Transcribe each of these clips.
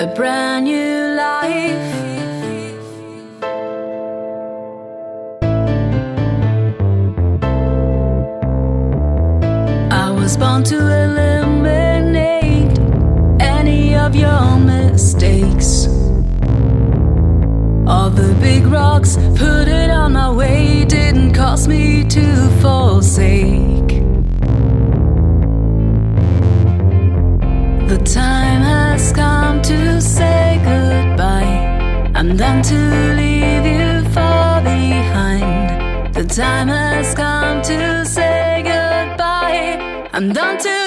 a brand new life. I was born to eliminate any of your mistakes. All the big rocks put it on my way didn't cause me to forsake. The time has come To leave you far behind. The time has come to say goodbye. I'm done to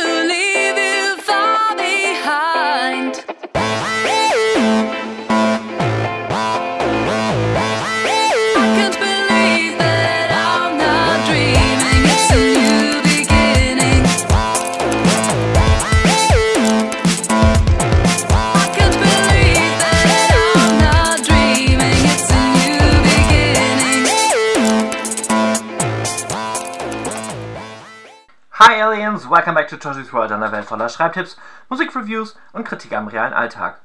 Hi Aliens, welcome back to Josie's World, einer Welt voller Schreibtipps, Musikreviews und Kritik am realen Alltag.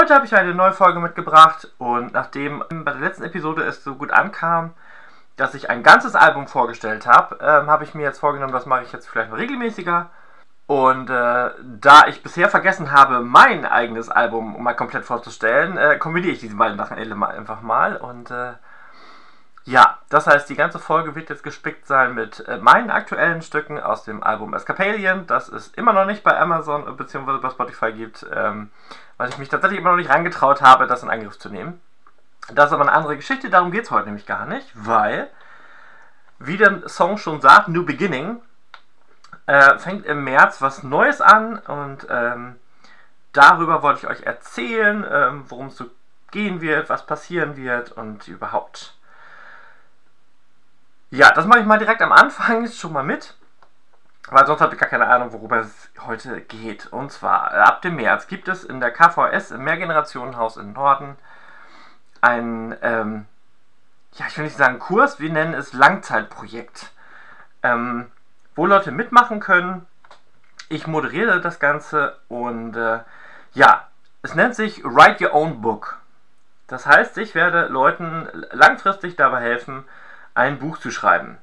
Heute habe ich eine neue Folge mitgebracht und nachdem bei der letzten Episode es so gut ankam, dass ich ein ganzes Album vorgestellt habe, ähm, habe ich mir jetzt vorgenommen, das mache ich jetzt vielleicht mal regelmäßiger. Und äh, da ich bisher vergessen habe, mein eigenes Album mal komplett vorzustellen, äh, kombiniere ich diese beiden Sachen einfach mal und äh, ja, das heißt, die ganze Folge wird jetzt gespickt sein mit äh, meinen aktuellen Stücken aus dem Album Escapalion, das es immer noch nicht bei Amazon äh, bzw. bei Spotify gibt, ähm, weil ich mich tatsächlich immer noch nicht rangetraut habe, das in Angriff zu nehmen. Das ist aber eine andere Geschichte, darum geht es heute nämlich gar nicht, weil, wie der Song schon sagt, New Beginning, äh, fängt im März was Neues an und ähm, darüber wollte ich euch erzählen, ähm, worum es so gehen wird, was passieren wird und überhaupt. Ja, das mache ich mal direkt am Anfang schon mal mit, weil sonst habt ihr gar keine Ahnung, worüber es heute geht. Und zwar, äh, ab dem März gibt es in der KVS im Mehrgenerationenhaus im Norden ein, ähm, ja, ich will nicht sagen Kurs, wir nennen es Langzeitprojekt, ähm, wo Leute mitmachen können. Ich moderiere das Ganze und äh, ja, es nennt sich Write Your Own Book. Das heißt, ich werde Leuten langfristig dabei helfen, ein Buch zu schreiben.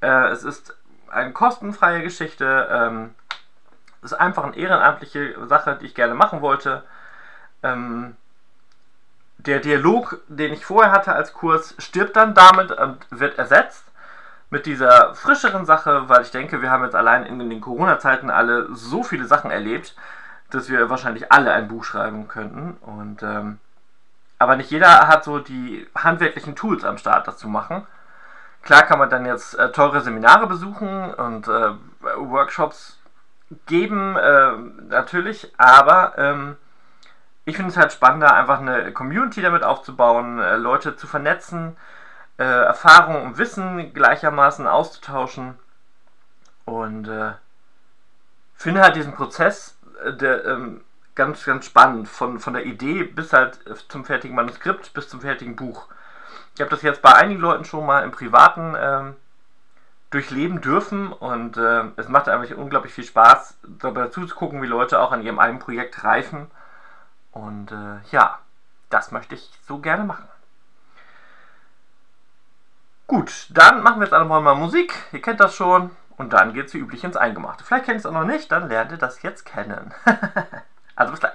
Äh, es ist eine kostenfreie Geschichte. Ähm, es ist einfach eine ehrenamtliche Sache, die ich gerne machen wollte. Ähm, der Dialog, den ich vorher hatte als Kurs, stirbt dann damit und wird ersetzt mit dieser frischeren Sache, weil ich denke, wir haben jetzt allein in den Corona-Zeiten alle so viele Sachen erlebt, dass wir wahrscheinlich alle ein Buch schreiben könnten. Und ähm, aber nicht jeder hat so die handwerklichen Tools am Start, das zu machen. Klar kann man dann jetzt äh, teure Seminare besuchen und äh, Workshops geben, äh, natürlich, aber ähm, ich finde es halt spannender, einfach eine Community damit aufzubauen, äh, Leute zu vernetzen, äh, Erfahrung und Wissen gleichermaßen auszutauschen und äh, finde halt diesen Prozess äh, der, ähm, ganz, ganz spannend, von, von der Idee bis halt zum fertigen Manuskript, bis zum fertigen Buch. Ich habe das jetzt bei einigen Leuten schon mal im Privaten ähm, durchleben dürfen und äh, es macht einfach unglaublich viel Spaß, dabei zuzugucken, wie Leute auch an ihrem eigenen Projekt reifen. Und äh, ja, das möchte ich so gerne machen. Gut, dann machen wir jetzt alle mal Musik. Ihr kennt das schon. Und dann geht es wie üblich ins Eingemachte. Vielleicht kennt ihr es auch noch nicht, dann lernt ihr das jetzt kennen. also bis gleich.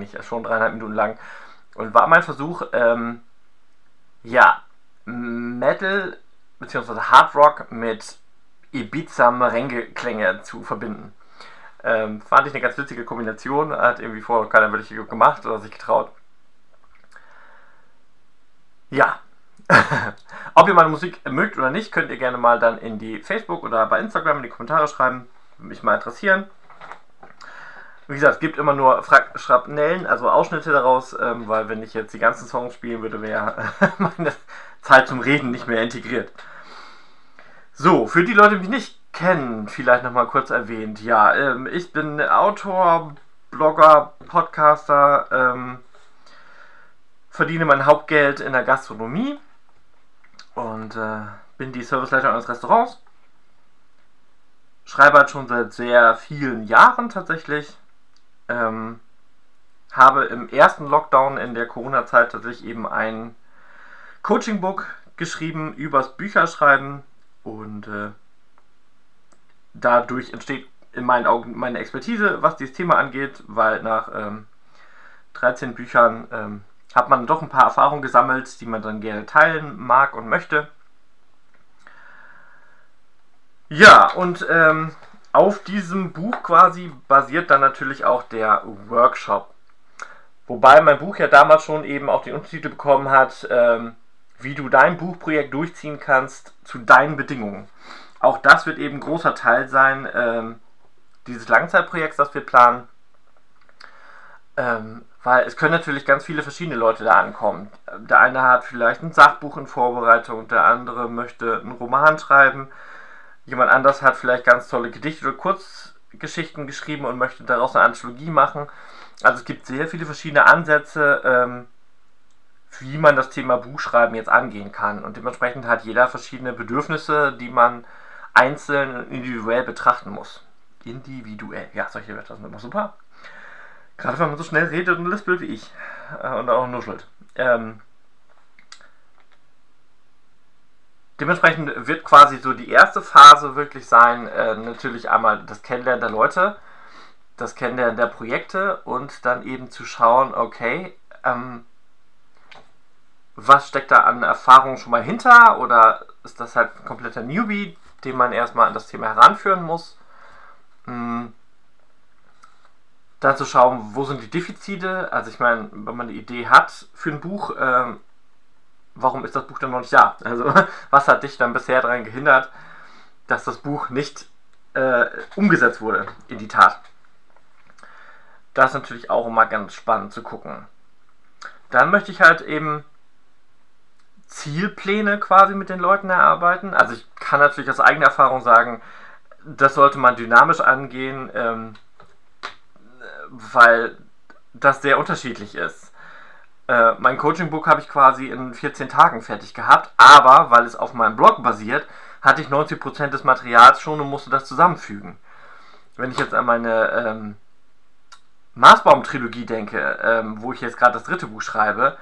Eigentlich schon dreieinhalb Minuten lang. Und war mein Versuch, ähm, ja, Metal bzw. Hard Rock mit Ibiza Merengue-Klänge zu verbinden. Ähm, fand ich eine ganz witzige Kombination. Hat irgendwie vorher keiner wirklich gemacht oder sich getraut. Ja. Ob ihr meine Musik mögt oder nicht, könnt ihr gerne mal dann in die Facebook oder bei Instagram in die Kommentare schreiben. Würde mich mal interessieren. Wie gesagt, es gibt immer nur Schrapnellen, also Ausschnitte daraus, ähm, weil wenn ich jetzt die ganzen Songs spielen würde, wäre meine Zeit zum Reden nicht mehr integriert. So, für die Leute, die mich nicht kennen, vielleicht nochmal kurz erwähnt. Ja, ähm, ich bin Autor, Blogger, Podcaster, ähm, verdiene mein Hauptgeld in der Gastronomie und äh, bin die Serviceleiterin eines Restaurants. Schreibe halt schon seit sehr vielen Jahren tatsächlich. Ähm, habe im ersten Lockdown in der Corona-Zeit tatsächlich eben ein Coaching-Book geschrieben übers Bücherschreiben und äh, dadurch entsteht in meinen Augen meine Expertise, was dieses Thema angeht, weil nach ähm, 13 Büchern ähm, hat man doch ein paar Erfahrungen gesammelt, die man dann gerne teilen mag und möchte. Ja, und ähm, auf diesem Buch quasi basiert dann natürlich auch der Workshop. Wobei mein Buch ja damals schon eben auch den Untertitel bekommen hat, ähm, wie du dein Buchprojekt durchziehen kannst zu deinen Bedingungen. Auch das wird eben großer Teil sein ähm, dieses Langzeitprojekts, das wir planen. Ähm, weil es können natürlich ganz viele verschiedene Leute da ankommen. Der eine hat vielleicht ein Sachbuch in Vorbereitung, der andere möchte einen Roman schreiben. Jemand anders hat vielleicht ganz tolle Gedichte oder Kurzgeschichten geschrieben und möchte daraus eine Anthologie machen. Also es gibt sehr viele verschiedene Ansätze, ähm, wie man das Thema Buchschreiben jetzt angehen kann. Und dementsprechend hat jeder verschiedene Bedürfnisse, die man einzeln und individuell betrachten muss. Individuell, ja, solche Wörter sind immer super. Gerade wenn man so schnell redet und lispelt wie ich. Äh, und auch nuschelt. Ähm, dementsprechend wird quasi so die erste Phase wirklich sein, äh, natürlich einmal das Kennenlernen der Leute, das Kennenlernen der Projekte und dann eben zu schauen, okay, ähm, was steckt da an Erfahrung schon mal hinter oder ist das halt ein kompletter Newbie, den man erstmal an das Thema heranführen muss. Hm. Dann zu schauen, wo sind die Defizite. Also ich meine, wenn man eine Idee hat für ein Buch, ähm, warum ist das Buch dann noch nicht da? Also was hat dich dann bisher daran gehindert, dass das Buch nicht äh, umgesetzt wurde in die Tat? Das ist natürlich auch immer ganz spannend zu gucken. Dann möchte ich halt eben Zielpläne quasi mit den Leuten erarbeiten. Also ich kann natürlich aus eigener Erfahrung sagen, das sollte man dynamisch angehen, ähm, weil das sehr unterschiedlich ist. Äh, mein Coaching-Book habe ich quasi in 14 Tagen fertig gehabt, aber weil es auf meinem Blog basiert, hatte ich 90% des Materials schon und musste das zusammenfügen. Wenn ich jetzt an meine ähm, Marsbaum-Trilogie denke, ähm, wo ich jetzt gerade das dritte Buch schreibe,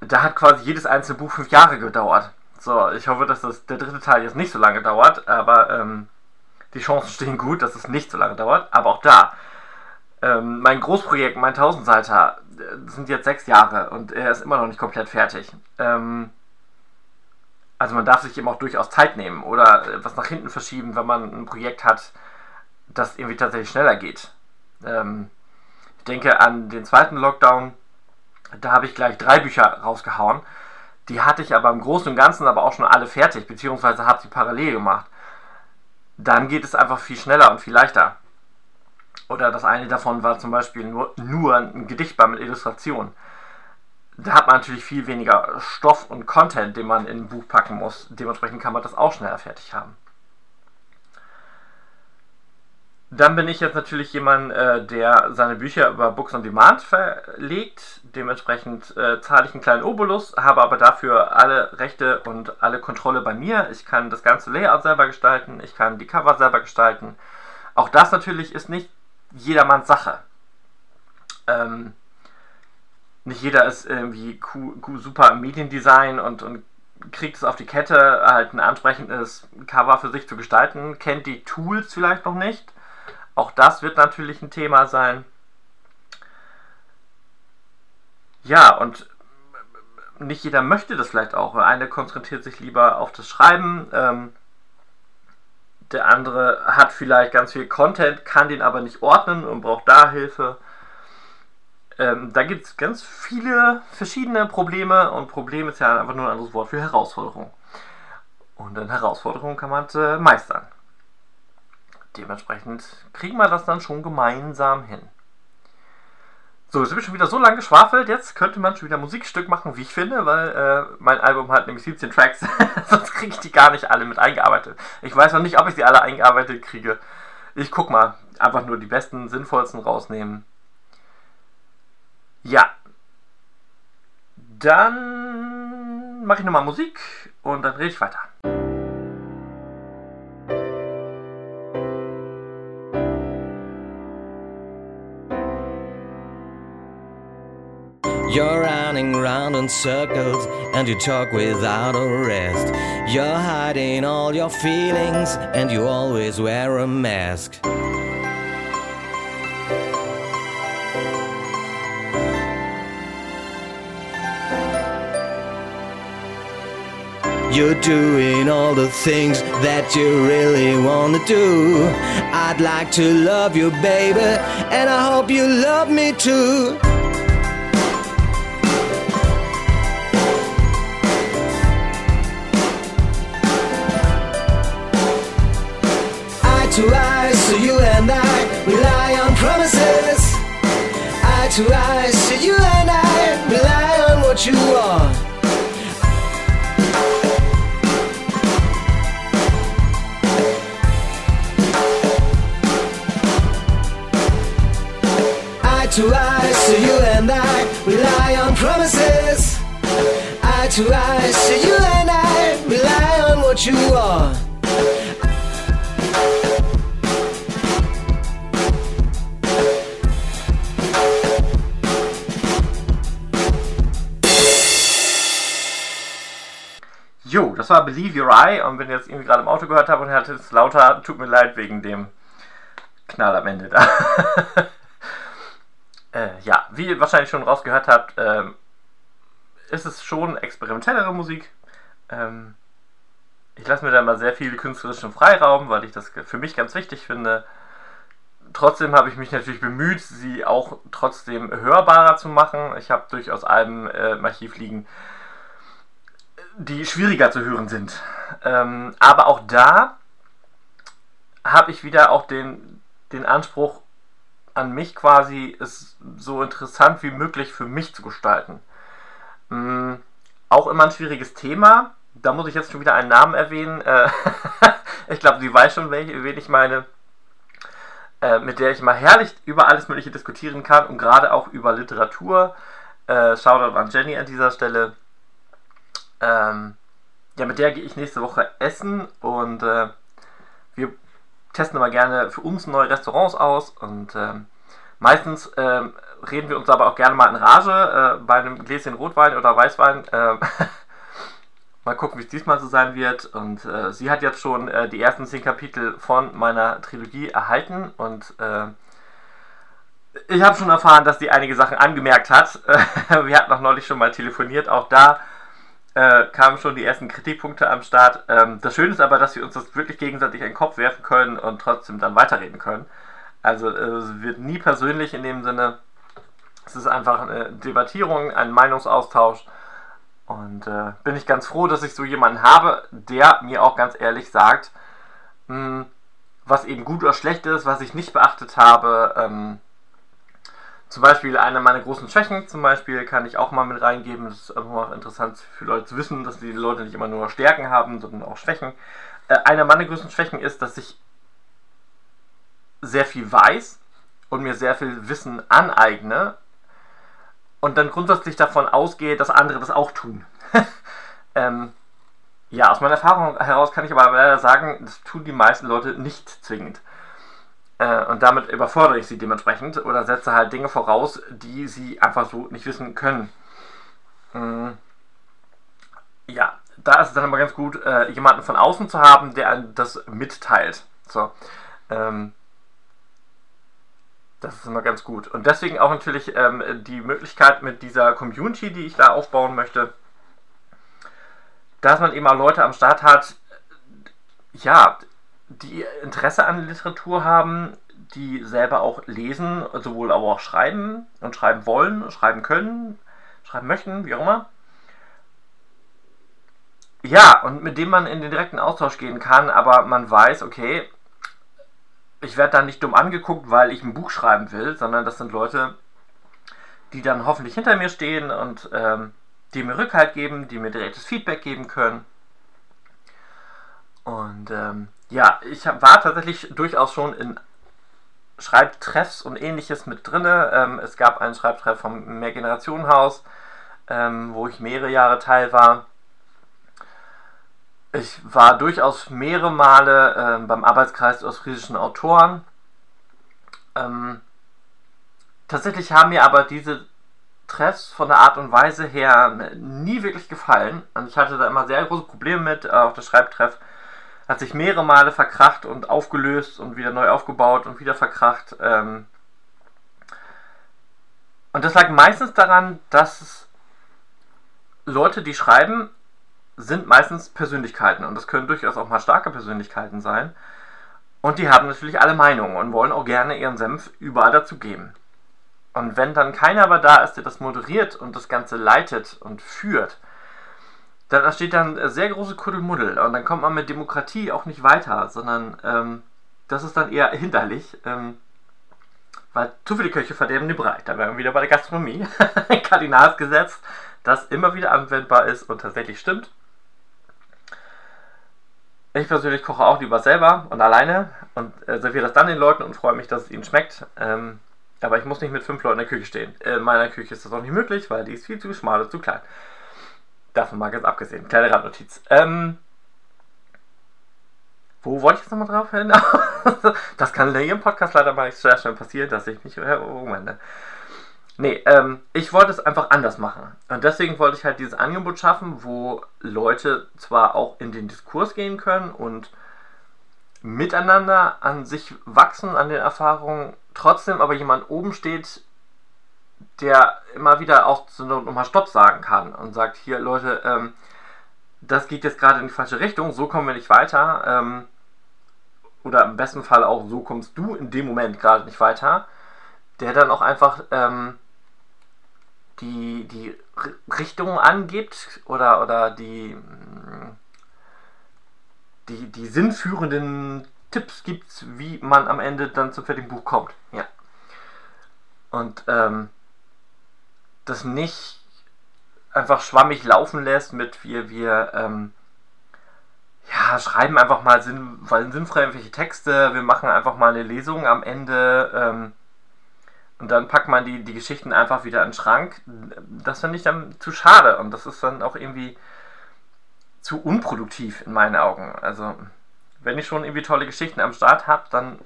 da hat quasi jedes einzelne Buch fünf Jahre gedauert. So, ich hoffe, dass das, der dritte Teil jetzt nicht so lange dauert, aber ähm, die Chancen stehen gut, dass es nicht so lange dauert. Aber auch da, ähm, mein Großprojekt, mein Tausendseiter, äh, sind jetzt sechs Jahre und er ist immer noch nicht komplett fertig. Ähm, also man darf sich eben auch durchaus Zeit nehmen oder äh, was nach hinten verschieben, wenn man ein Projekt hat, das irgendwie tatsächlich schneller geht. Ähm, ich denke an den zweiten Lockdown, da habe ich gleich drei Bücher rausgehauen. Die hatte ich aber im Großen und Ganzen aber auch schon alle fertig, beziehungsweise habe sie parallel gemacht. Dann geht es einfach viel schneller und viel leichter. Oder das eine davon war zum Beispiel nur, nur ein Gedichtband mit Illustration. Da hat man natürlich viel weniger Stoff und Content, den man in ein Buch packen muss. Dementsprechend kann man das auch schneller fertig haben. Dann bin ich jetzt natürlich jemand, äh, der seine Bücher über Books on Demand verlegt. Dementsprechend äh, zahle ich einen kleinen Obolus, habe aber dafür alle Rechte und alle Kontrolle bei mir. Ich kann das ganze Layout selber gestalten, ich kann die Cover selber gestalten. Auch das natürlich ist nicht jedermanns Sache. Ähm, nicht jeder ist irgendwie super im Mediendesign und, und kriegt es auf die Kette, halt ein ansprechendes Cover für sich zu gestalten, kennt die Tools vielleicht noch nicht. Auch das wird natürlich ein Thema sein. Ja, und nicht jeder möchte das vielleicht auch. Eine konzentriert sich lieber auf das Schreiben. Ähm, der andere hat vielleicht ganz viel Content, kann den aber nicht ordnen und braucht da Hilfe. Ähm, da gibt es ganz viele verschiedene Probleme und Problem ist ja einfach nur ein anderes Wort für Herausforderung. Und eine Herausforderung kann man äh, meistern. Dementsprechend kriegen wir das dann schon gemeinsam hin. So, jetzt habe ich schon wieder so lange geschwafelt. Jetzt könnte man schon wieder ein Musikstück machen, wie ich finde, weil äh, mein Album hat nämlich 17 Tracks. Sonst kriege ich die gar nicht alle mit eingearbeitet. Ich weiß noch nicht, ob ich sie alle eingearbeitet kriege. Ich guck mal. Einfach nur die besten, sinnvollsten rausnehmen. Ja. Dann mache ich nochmal Musik und dann rede ich weiter. Running round in circles and you talk without a rest. You're hiding all your feelings and you always wear a mask. You're doing all the things that you really want to do. I'd like to love you, baby, and I hope you love me too. To eye, so you and I rely on what you are. Eye to eye, so you and I rely on promises. Eye to eye, so you and I rely on what you want. Jo, das war Believe Your Eye und wenn ihr jetzt irgendwie gerade im Auto gehört habt und ihr hattet es lauter, tut mir leid wegen dem Knall am Ende da. äh, ja, wie ihr wahrscheinlich schon rausgehört habt, ähm, ist es schon experimentellere Musik. Ähm, ich lasse mir da mal sehr viel künstlerischen Freiraum, weil ich das für mich ganz wichtig finde. Trotzdem habe ich mich natürlich bemüht, sie auch trotzdem hörbarer zu machen. Ich habe durchaus Alben äh, im Archiv liegen, die schwieriger zu hören sind. Ähm, aber auch da habe ich wieder auch den, den Anspruch an mich quasi, es so interessant wie möglich für mich zu gestalten. Ähm, auch immer ein schwieriges Thema. Da muss ich jetzt schon wieder einen Namen erwähnen. Äh, ich glaube, sie weiß schon, welche, wen ich meine. Äh, mit der ich mal herrlich über alles Mögliche diskutieren kann und gerade auch über Literatur. Äh, Shoutout an Jenny an dieser Stelle. Ähm, ja, mit der gehe ich nächste Woche essen und äh, wir testen immer gerne für uns neue Restaurants aus und ähm, meistens ähm, reden wir uns aber auch gerne mal in Rage äh, bei einem Gläschen Rotwein oder Weißwein. Ähm, mal gucken, wie es diesmal so sein wird. Und äh, sie hat jetzt schon äh, die ersten zehn Kapitel von meiner Trilogie erhalten und äh, ich habe schon erfahren, dass sie einige Sachen angemerkt hat. wir hatten auch neulich schon mal telefoniert, auch da äh, kamen schon die ersten Kritikpunkte am Start. Ähm, das Schöne ist aber, dass wir uns das wirklich gegenseitig in den Kopf werfen können und trotzdem dann weiterreden können. Also äh, es wird nie persönlich in dem Sinne. Es ist einfach eine Debattierung, ein Meinungsaustausch. Und äh, bin ich ganz froh, dass ich so jemanden habe, der mir auch ganz ehrlich sagt, mh, was eben gut oder schlecht ist, was ich nicht beachtet habe. Ähm, zum Beispiel eine meiner großen Schwächen, zum Beispiel kann ich auch mal mit reingeben. Das ist einfach mal interessant für Leute zu wissen, dass die Leute nicht immer nur Stärken haben, sondern auch Schwächen. Äh, eine meiner größten Schwächen ist, dass ich sehr viel weiß und mir sehr viel Wissen aneigne und dann grundsätzlich davon ausgehe, dass andere das auch tun. ähm, ja, aus meiner Erfahrung heraus kann ich aber leider sagen, das tun die meisten Leute nicht zwingend. Äh, und damit überfordere ich sie dementsprechend oder setze halt Dinge voraus, die sie einfach so nicht wissen können. Mm. Ja, da ist es dann immer ganz gut, äh, jemanden von außen zu haben, der das mitteilt. So. Ähm, das ist immer ganz gut. Und deswegen auch natürlich ähm, die Möglichkeit mit dieser Community, die ich da aufbauen möchte, dass man eben auch Leute am Start hat, ja, die Interesse an Literatur haben, die selber auch lesen, sowohl aber auch schreiben und schreiben wollen, schreiben können, schreiben möchten, wie auch immer. Ja, und mit dem man in den direkten Austausch gehen kann, aber man weiß, okay, ich werde da nicht dumm angeguckt, weil ich ein Buch schreiben will, sondern das sind Leute, die dann hoffentlich hinter mir stehen und ähm, die mir Rückhalt geben, die mir direktes Feedback geben können. Und ähm, ja, ich war tatsächlich durchaus schon in Schreibtreffs und ähnliches mit drin. Ähm, es gab einen Schreibtreff vom Mehrgenerationenhaus, ähm, wo ich mehrere Jahre Teil war. Ich war durchaus mehrere Male ähm, beim Arbeitskreis der ostfriesischen Autoren. Ähm, tatsächlich haben mir aber diese Treffs von der Art und Weise her nie wirklich gefallen. Und ich hatte da immer sehr große Probleme mit. Äh, auch der Schreibtreff hat sich mehrere Male verkracht und aufgelöst und wieder neu aufgebaut und wieder verkracht. Ähm und das lag meistens daran, dass Leute, die schreiben, sind meistens Persönlichkeiten und das können durchaus auch mal starke Persönlichkeiten sein. Und die haben natürlich alle Meinungen und wollen auch gerne ihren Senf überall dazu geben. Und wenn dann keiner aber da ist, der das moderiert und das Ganze leitet und führt, dann entsteht dann sehr große Kuddelmuddel und dann kommt man mit Demokratie auch nicht weiter, sondern ähm, das ist dann eher hinderlich, ähm, weil zu viele Köche verderben den Brei. Da wären wir wieder bei der Gastronomie. Kardinalsgesetz, das immer wieder anwendbar ist und tatsächlich stimmt. Ich persönlich koche auch lieber selber und alleine und äh, serviere das dann den Leuten und freue mich, dass es ihnen schmeckt. Ähm, aber ich muss nicht mit fünf Leuten in der Küche stehen. In meiner Küche ist das auch nicht möglich, weil die ist viel zu schmal und zu klein. Davon mal ganz abgesehen. Kleine Randnotiz. Ähm, wo wollte ich jetzt nochmal drauf hin? das kann in jedem Podcast leider mal sehr schnell passieren, dass ich mich irgendwann. Nee, ähm, ich wollte es einfach anders machen. Und deswegen wollte ich halt dieses Angebot schaffen, wo Leute zwar auch in den Diskurs gehen können und miteinander an sich wachsen, an den Erfahrungen, trotzdem aber jemand oben steht, der immer wieder auch so nochmal Stopp sagen kann und sagt, hier Leute, ähm, das geht jetzt gerade in die falsche Richtung, so kommen wir nicht weiter. Ähm, oder im besten Fall auch, so kommst du in dem Moment gerade nicht weiter. Der dann auch einfach ähm, die, die Richtung angibt oder, oder die, die, die sinnführenden Tipps gibt, wie man am Ende dann zum fertigen Buch kommt. Ja. Und ähm, das nicht einfach schwammig laufen lässt mit wir, wir ähm, ja, schreiben einfach mal sinn, sinnfrei irgendwelche Texte, wir machen einfach mal eine Lesung am Ende ähm, und dann packt man die, die Geschichten einfach wieder in den Schrank. Das finde ich dann zu schade und das ist dann auch irgendwie zu unproduktiv in meinen Augen. Also, wenn ich schon irgendwie tolle Geschichten am Start habe, dann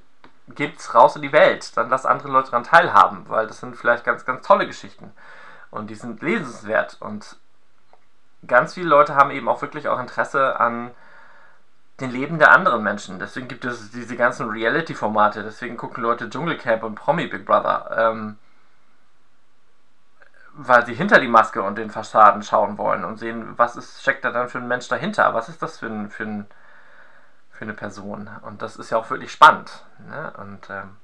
gebt's raus in die Welt. Dann lass andere Leute daran teilhaben, weil das sind vielleicht ganz, ganz tolle Geschichten. Und die sind lesenswert. Und ganz viele Leute haben eben auch wirklich auch Interesse an den Leben der anderen Menschen. Deswegen gibt es diese ganzen Reality-Formate. Deswegen gucken Leute Dschungelcamp und Promi Big Brother. Ähm, weil sie hinter die Maske und den Fassaden schauen wollen und sehen, was ist, steckt da dann für ein Mensch dahinter? Was ist das für, ein, für, ein, für eine Person? Und das ist ja auch wirklich spannend. Ne? Und ähm,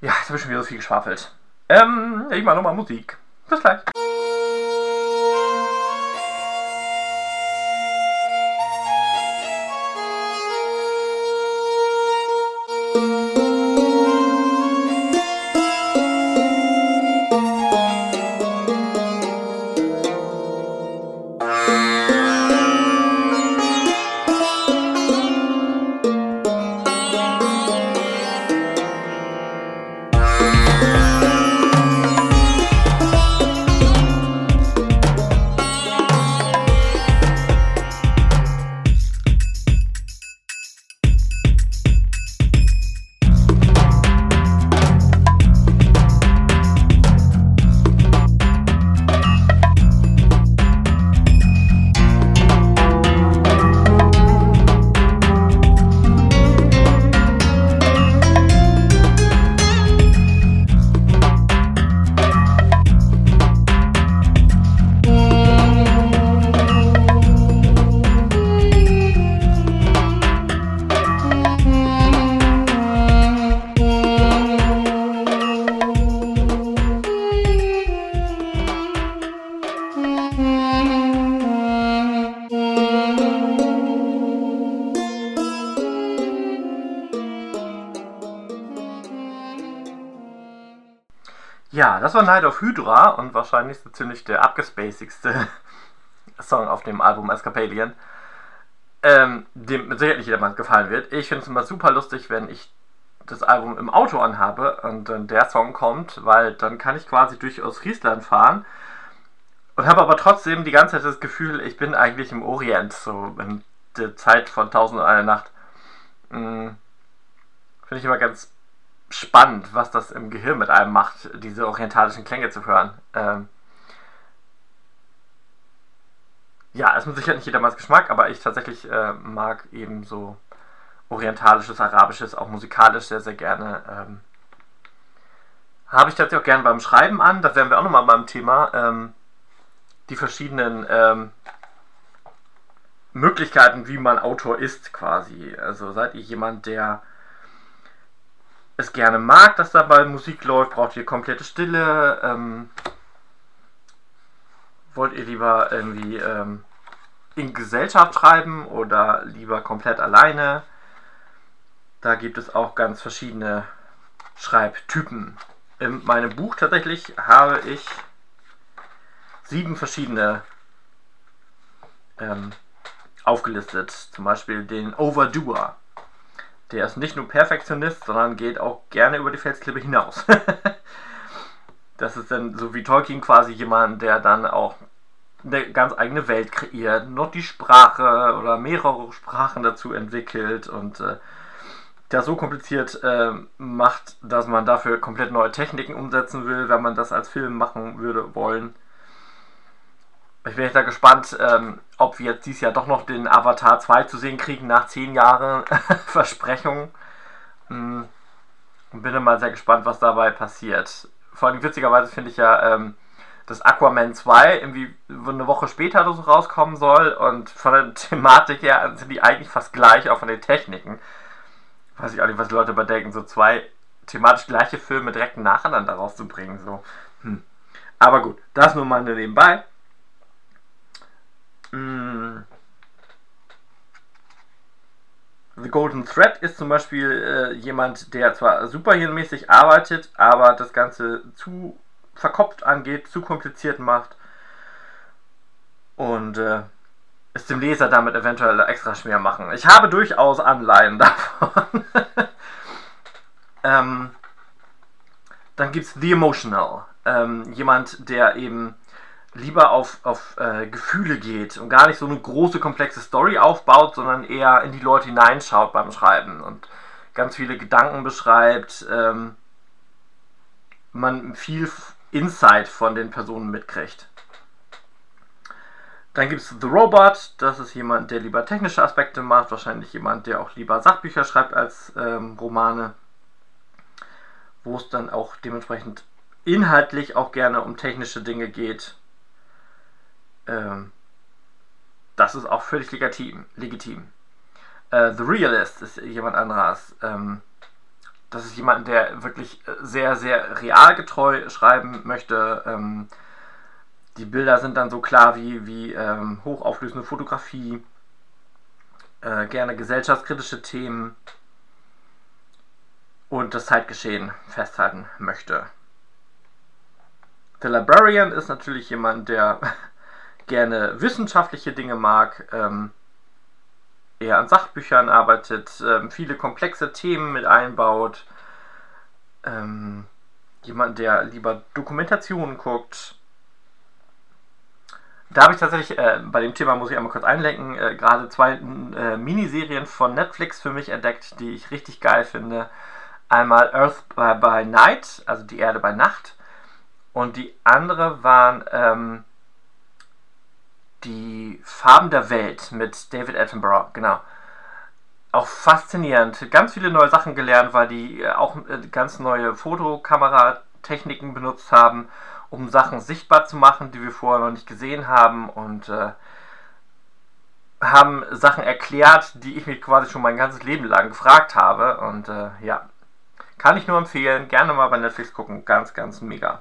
ja, jetzt habe ich schon wieder so viel geschwafelt. Ähm, ich mache nochmal Musik. Bis gleich. Ja, das war Night of Hydra und wahrscheinlich so ziemlich der abgespacigste Song auf dem Album Escapadian. Ähm, dem mit Sicherheit jedermann gefallen wird. Ich finde es immer super lustig, wenn ich das Album im Auto anhabe und dann der Song kommt, weil dann kann ich quasi durch Ostfriesland fahren und habe aber trotzdem die ganze Zeit das Gefühl, ich bin eigentlich im Orient, so in der Zeit von Tausend und eine Nacht. Hm, finde ich immer ganz spannend, was das im Gehirn mit einem macht, diese orientalischen Klänge zu hören. Ähm, ja, ist mit Sicherheit nicht jedermanns Geschmack, aber ich tatsächlich äh, mag eben so orientalisches, arabisches, auch musikalisch sehr, sehr gerne. Ähm, Habe ich tatsächlich auch gerne beim Schreiben an, da wären wir auch nochmal beim Thema, ähm, die verschiedenen ähm, Möglichkeiten, wie man Autor ist, quasi. Also seid ihr jemand, der es gerne mag, dass dabei Musik läuft, braucht ihr komplette Stille, ähm, wollt ihr lieber irgendwie ähm, in Gesellschaft schreiben oder lieber komplett alleine? Da gibt es auch ganz verschiedene Schreibtypen. In meinem Buch tatsächlich habe ich sieben verschiedene ähm, aufgelistet. Zum Beispiel den Overdoer. Der ist nicht nur Perfektionist, sondern geht auch gerne über die Felsklippe hinaus. das ist dann so wie Tolkien quasi jemand, der dann auch eine ganz eigene Welt kreiert, noch die Sprache oder mehrere Sprachen dazu entwickelt und äh, der so kompliziert äh, macht, dass man dafür komplett neue Techniken umsetzen will, wenn man das als Film machen würde wollen. Ich bin echt da gespannt, ähm, ob wir jetzt dieses Jahr doch noch den Avatar 2 zu sehen kriegen nach 10 Jahren Versprechung. Hm. Bin mal sehr gespannt, was dabei passiert. Vor allem witzigerweise finde ich ja, ähm, dass Aquaman 2 irgendwie eine Woche später so rauskommen soll und von der Thematik her sind die eigentlich fast gleich, auch von den Techniken. Weiß ich auch nicht, was die Leute überdenken, so zwei thematisch gleiche Filme direkt nacheinander rauszubringen. So. Hm. Aber gut, das nur mal nebenbei. Mm. The Golden Thread ist zum Beispiel äh, jemand, der zwar superheldenmäßig arbeitet, aber das Ganze zu verkopft angeht, zu kompliziert macht und äh, es dem Leser damit eventuell extra schwer machen. Ich habe durchaus Anleihen davon. ähm, dann gibt es The Emotional. Ähm, jemand, der eben lieber auf, auf äh, Gefühle geht und gar nicht so eine große, komplexe Story aufbaut, sondern eher in die Leute hineinschaut beim Schreiben und ganz viele Gedanken beschreibt, ähm, man viel Insight von den Personen mitkriegt. Dann gibt es The Robot, das ist jemand, der lieber technische Aspekte macht, wahrscheinlich jemand, der auch lieber Sachbücher schreibt als ähm, Romane, wo es dann auch dementsprechend inhaltlich auch gerne um technische Dinge geht. Ähm, das ist auch völlig legitim. legitim. Äh, The Realist ist jemand anderes. Ähm, das ist jemand, der wirklich sehr, sehr realgetreu schreiben möchte. Ähm, die Bilder sind dann so klar wie, wie ähm, hochauflösende Fotografie, äh, gerne gesellschaftskritische Themen und das Zeitgeschehen festhalten möchte. Der Librarian ist natürlich jemand, der gerne wissenschaftliche Dinge mag, ähm, eher an Sachbüchern arbeitet, ähm, viele komplexe Themen mit einbaut, ähm, jemand, der lieber Dokumentationen guckt. Da habe ich tatsächlich, äh, bei dem Thema muss ich einmal kurz einlenken, äh, gerade zwei äh, Miniserien von Netflix für mich entdeckt, die ich richtig geil finde. Einmal Earth by, by Night, also die Erde bei Nacht. Und die andere waren ähm, die Farben der Welt mit David Attenborough, genau. Auch faszinierend. Ganz viele neue Sachen gelernt, weil die äh, auch äh, ganz neue Fotokameratechniken benutzt haben, um Sachen sichtbar zu machen, die wir vorher noch nicht gesehen haben und äh, haben Sachen erklärt, die ich mich quasi schon mein ganzes Leben lang gefragt habe. Und äh, ja, kann ich nur empfehlen. Gerne mal bei Netflix gucken. Ganz, ganz mega.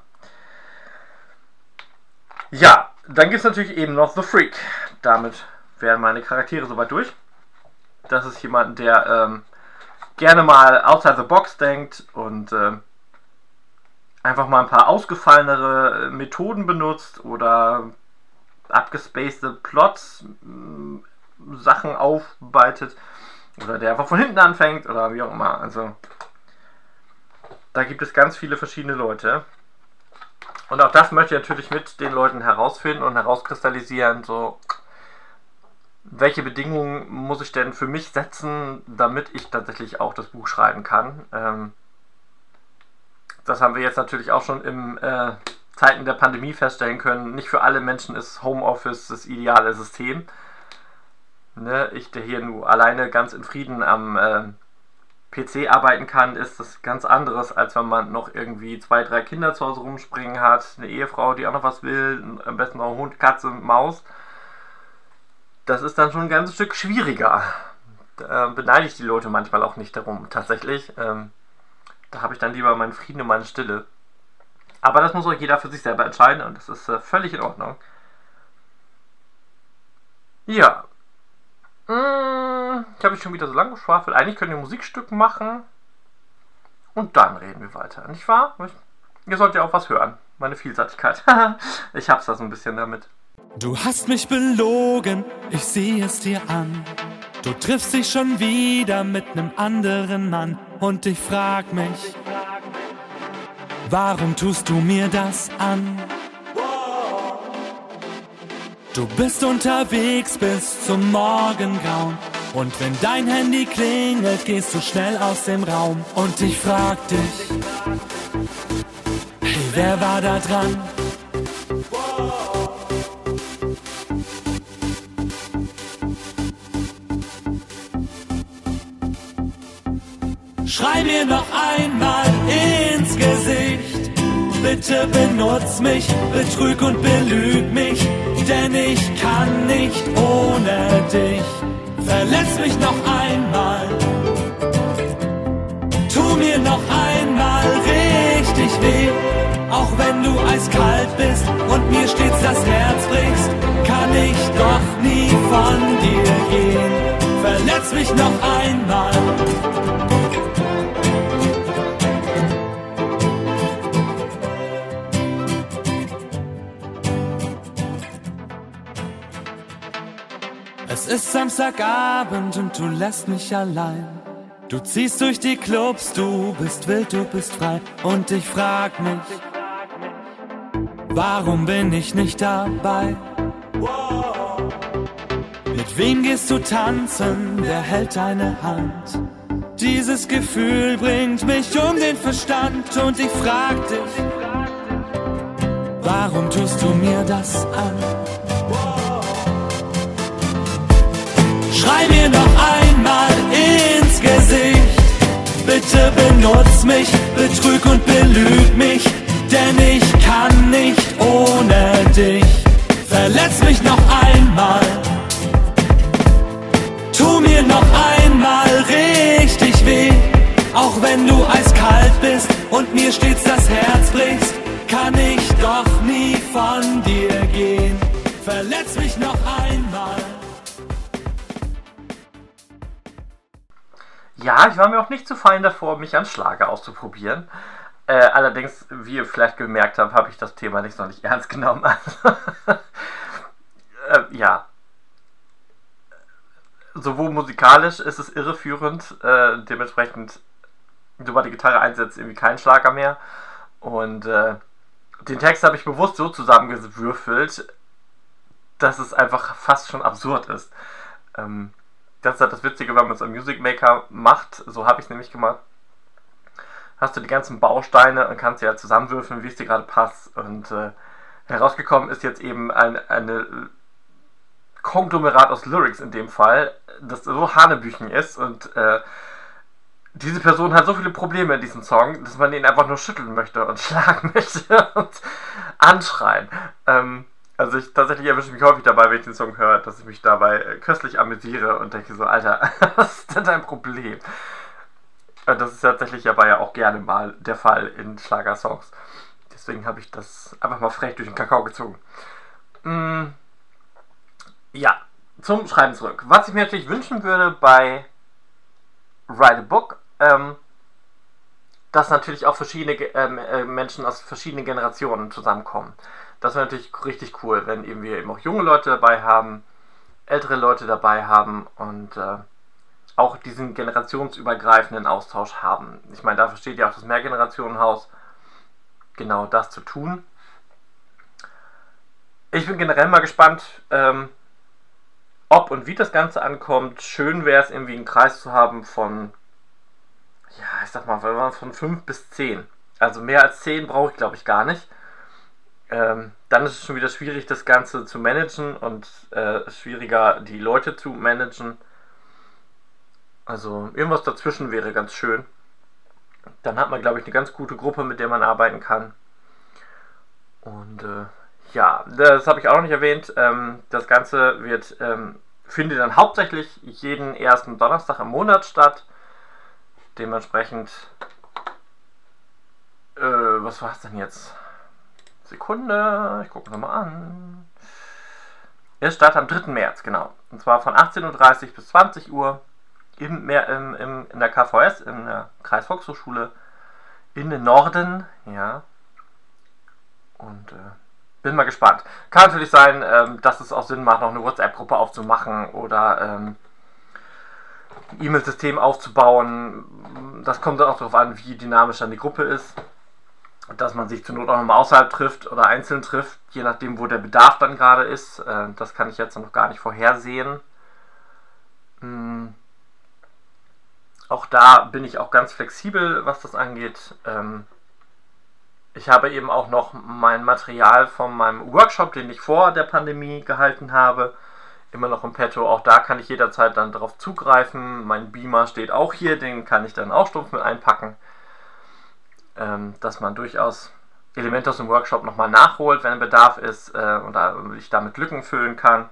Ja, dann gibt es natürlich eben noch The Freak. Damit wären meine Charaktere soweit durch. Das ist jemand, der ähm, gerne mal outside the box denkt und ähm, einfach mal ein paar ausgefallenere äh, Methoden benutzt oder abgespacede Plots mh, Sachen aufarbeitet oder der einfach von hinten anfängt oder wie auch immer. Also da gibt es ganz viele verschiedene Leute. Und auch das möchte ich natürlich mit den Leuten herausfinden und herauskristallisieren, so welche Bedingungen muss ich denn für mich setzen, damit ich tatsächlich auch das Buch schreiben kann. Ähm, das haben wir jetzt natürlich auch schon in äh, Zeiten der Pandemie feststellen können. Nicht für alle Menschen ist Homeoffice das ideale System. Ne, ich, der hier nur alleine ganz in Frieden am äh, PC arbeiten kann, ist das ganz anderes, als wenn man noch irgendwie zwei, drei Kinder zu Hause rumspringen hat, eine Ehefrau, die auch noch was will, am besten noch Hund, Katze, Maus. Das ist dann schon ein ganzes Stück schwieriger. Da äh, beneide ich die Leute manchmal auch nicht darum, tatsächlich. Ähm, da habe ich dann lieber meinen Frieden und meine Stille. Aber das muss auch jeder für sich selber entscheiden und das ist äh, völlig in Ordnung. Ja, hm, ich habe schon wieder so lange geschwafelt. Eigentlich können wir Musikstück machen. Und dann reden wir weiter, nicht wahr? Ihr sollt ja auch was hören. Meine Vielseitigkeit. ich hab's da so ein bisschen damit. Du hast mich belogen, ich sehe es dir an. Du triffst dich schon wieder mit nem anderen Mann. Und ich frag mich, warum tust du mir das an? Du bist unterwegs bis zum Morgengrauen. Und wenn dein Handy klingelt, gehst du schnell aus dem Raum. Und ich frag dich, hey, wer war da dran? Schrei mir noch einmal ins Gesicht. Bitte benutz mich, betrüg und belüg mich denn ich kann nicht ohne dich. Verletz mich noch einmal, tu mir noch einmal richtig weh. Auch wenn du eiskalt bist und mir stets das Herz brichst, kann ich doch nie von dir gehen. Verletz mich noch einmal. Ist Samstagabend und du lässt mich allein. Du ziehst durch die Clubs, du bist wild, du bist frei. Und ich frag mich, warum bin ich nicht dabei? Mit wem gehst du tanzen? Wer hält deine Hand? Dieses Gefühl bringt mich um den Verstand und ich frag dich, warum tust du mir das an? Schrei mir noch einmal ins Gesicht. Bitte benutz mich, betrüg und belüg mich, denn ich kann nicht ohne dich. Verletz mich noch einmal. Auch nicht zu fein davor, mich an Schlager auszuprobieren. Äh, allerdings, wie ihr vielleicht gemerkt habt, habe ich das Thema nicht sonderlich ernst genommen. äh, ja. Sowohl musikalisch ist es irreführend, äh, dementsprechend, sobald die Gitarre einsetzt, irgendwie kein Schlager mehr. Und äh, den Text habe ich bewusst so zusammengewürfelt, dass es einfach fast schon absurd ist. Ähm, das ist halt das Witzige, wenn man es am Music Maker macht. So habe ich es nämlich gemacht. Hast du die ganzen Bausteine und kannst sie ja zusammenwürfeln, wie es dir gerade passt. Und äh, herausgekommen ist jetzt eben ein, eine Konglomerat aus Lyrics in dem Fall, das so Hanebüchen ist und äh, diese Person hat so viele Probleme in diesem Song, dass man ihn einfach nur schütteln möchte und schlagen möchte und anschreien. Ähm, also ich tatsächlich erwische mich häufig dabei, wenn ich den Song höre, dass ich mich dabei äh, köstlich amüsiere und denke so, Alter, was ist denn dein Problem? Und das ist tatsächlich aber ja auch gerne mal der Fall in Schlagersongs. Deswegen habe ich das einfach mal frech durch den Kakao gezogen. Mm, ja, zum Schreiben zurück. Was ich mir natürlich wünschen würde bei Write a Book, ähm, dass natürlich auch verschiedene ähm, äh, Menschen aus verschiedenen Generationen zusammenkommen. Das wäre natürlich richtig cool, wenn eben wir eben auch junge Leute dabei haben, ältere Leute dabei haben und äh, auch diesen generationsübergreifenden Austausch haben. Ich meine, dafür steht ja auch das Mehrgenerationenhaus, genau das zu tun. Ich bin generell mal gespannt, ähm, ob und wie das Ganze ankommt. Schön wäre es irgendwie einen Kreis zu haben von, ja, ich sag mal, von 5 bis 10. Also mehr als 10 brauche ich glaube ich gar nicht. Ähm, dann ist es schon wieder schwierig, das Ganze zu managen und äh, schwieriger, die Leute zu managen. Also irgendwas dazwischen wäre ganz schön. Dann hat man, glaube ich, eine ganz gute Gruppe, mit der man arbeiten kann. Und äh, ja, das habe ich auch noch nicht erwähnt. Ähm, das Ganze wird, ähm, findet dann hauptsächlich jeden ersten Donnerstag im Monat statt. Dementsprechend, äh, was war es denn jetzt? Sekunde, ich gucke nochmal an. Es startet am 3. März, genau. Und zwar von 18.30 Uhr bis 20 Uhr im, Meer- im, im, in der KVS, in der Kreisvolkshochschule in den Norden, ja. Und äh, bin mal gespannt. Kann natürlich sein, ähm, dass es auch Sinn macht, noch eine WhatsApp-Gruppe aufzumachen oder ähm, ein E-Mail-System aufzubauen. Das kommt dann auch darauf an, wie dynamisch dann die Gruppe ist. Dass man sich zur Not auch nochmal außerhalb trifft oder einzeln trifft, je nachdem, wo der Bedarf dann gerade ist. Äh, das kann ich jetzt noch gar nicht vorhersehen. Hm. Auch da bin ich auch ganz flexibel, was das angeht. Ähm, ich habe eben auch noch mein Material von meinem Workshop, den ich vor der Pandemie gehalten habe, immer noch im Petto. Auch da kann ich jederzeit dann darauf zugreifen. Mein Beamer steht auch hier, den kann ich dann auch stumpf mit einpacken. Ähm, dass man durchaus Elemente aus dem Workshop nochmal nachholt, wenn Bedarf ist äh, und ich damit Lücken füllen kann.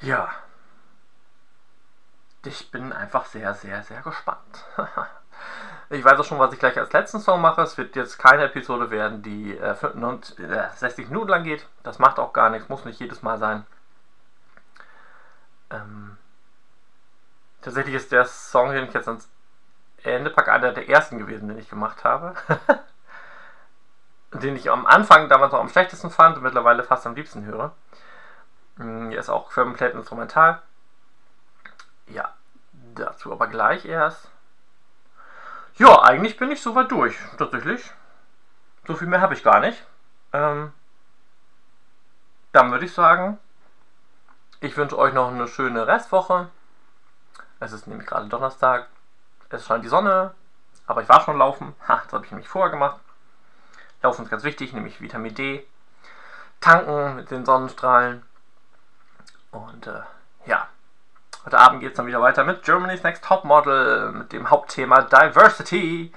Ja. Ich bin einfach sehr, sehr, sehr gespannt. ich weiß auch schon, was ich gleich als letzten Song mache. Es wird jetzt keine Episode werden, die äh, 65 äh, 60 Minuten lang geht. Das macht auch gar nichts, muss nicht jedes Mal sein. Ähm, tatsächlich ist der Song, den ich jetzt ans Ende packe, einer der ersten gewesen, den ich gemacht habe. den ich am Anfang damals noch am schlechtesten fand und mittlerweile fast am liebsten höre. Mm, Er ist auch komplett instrumental. Ja, dazu aber gleich erst. Ja, eigentlich bin ich soweit durch, tatsächlich. So viel mehr habe ich gar nicht. Ähm, dann würde ich sagen, ich wünsche euch noch eine schöne Restwoche. Es ist nämlich gerade Donnerstag. Es scheint die Sonne, aber ich war schon laufen. Ha, das habe ich nämlich vorher gemacht. Laufen ist ganz wichtig, nämlich Vitamin D. Tanken mit den Sonnenstrahlen. Und äh, ja, heute Abend geht es dann wieder weiter mit Germany's Next Top Model, mit dem Hauptthema Diversity.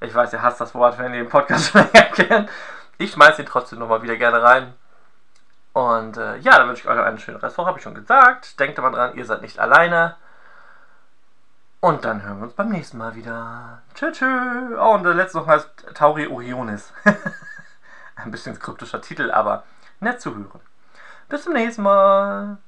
Ich weiß, ihr hasst das Wort, wenn ihr den Podcast schon länger kennt. Ich schmeiße ihn trotzdem nochmal wieder gerne rein. Und äh, ja, dann wünsche ich euch noch eine schöne Restwoche, habe ich schon gesagt. Denkt immer dran, ihr seid nicht alleine. Und dann hören wir uns beim nächsten Mal wieder. Tschö, tschö. Oh, und der letzte noch heißt Tauri Orionis. Ein bisschen kryptischer Titel, aber nett zu hören. Bis zum nächsten Mal.